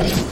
はい。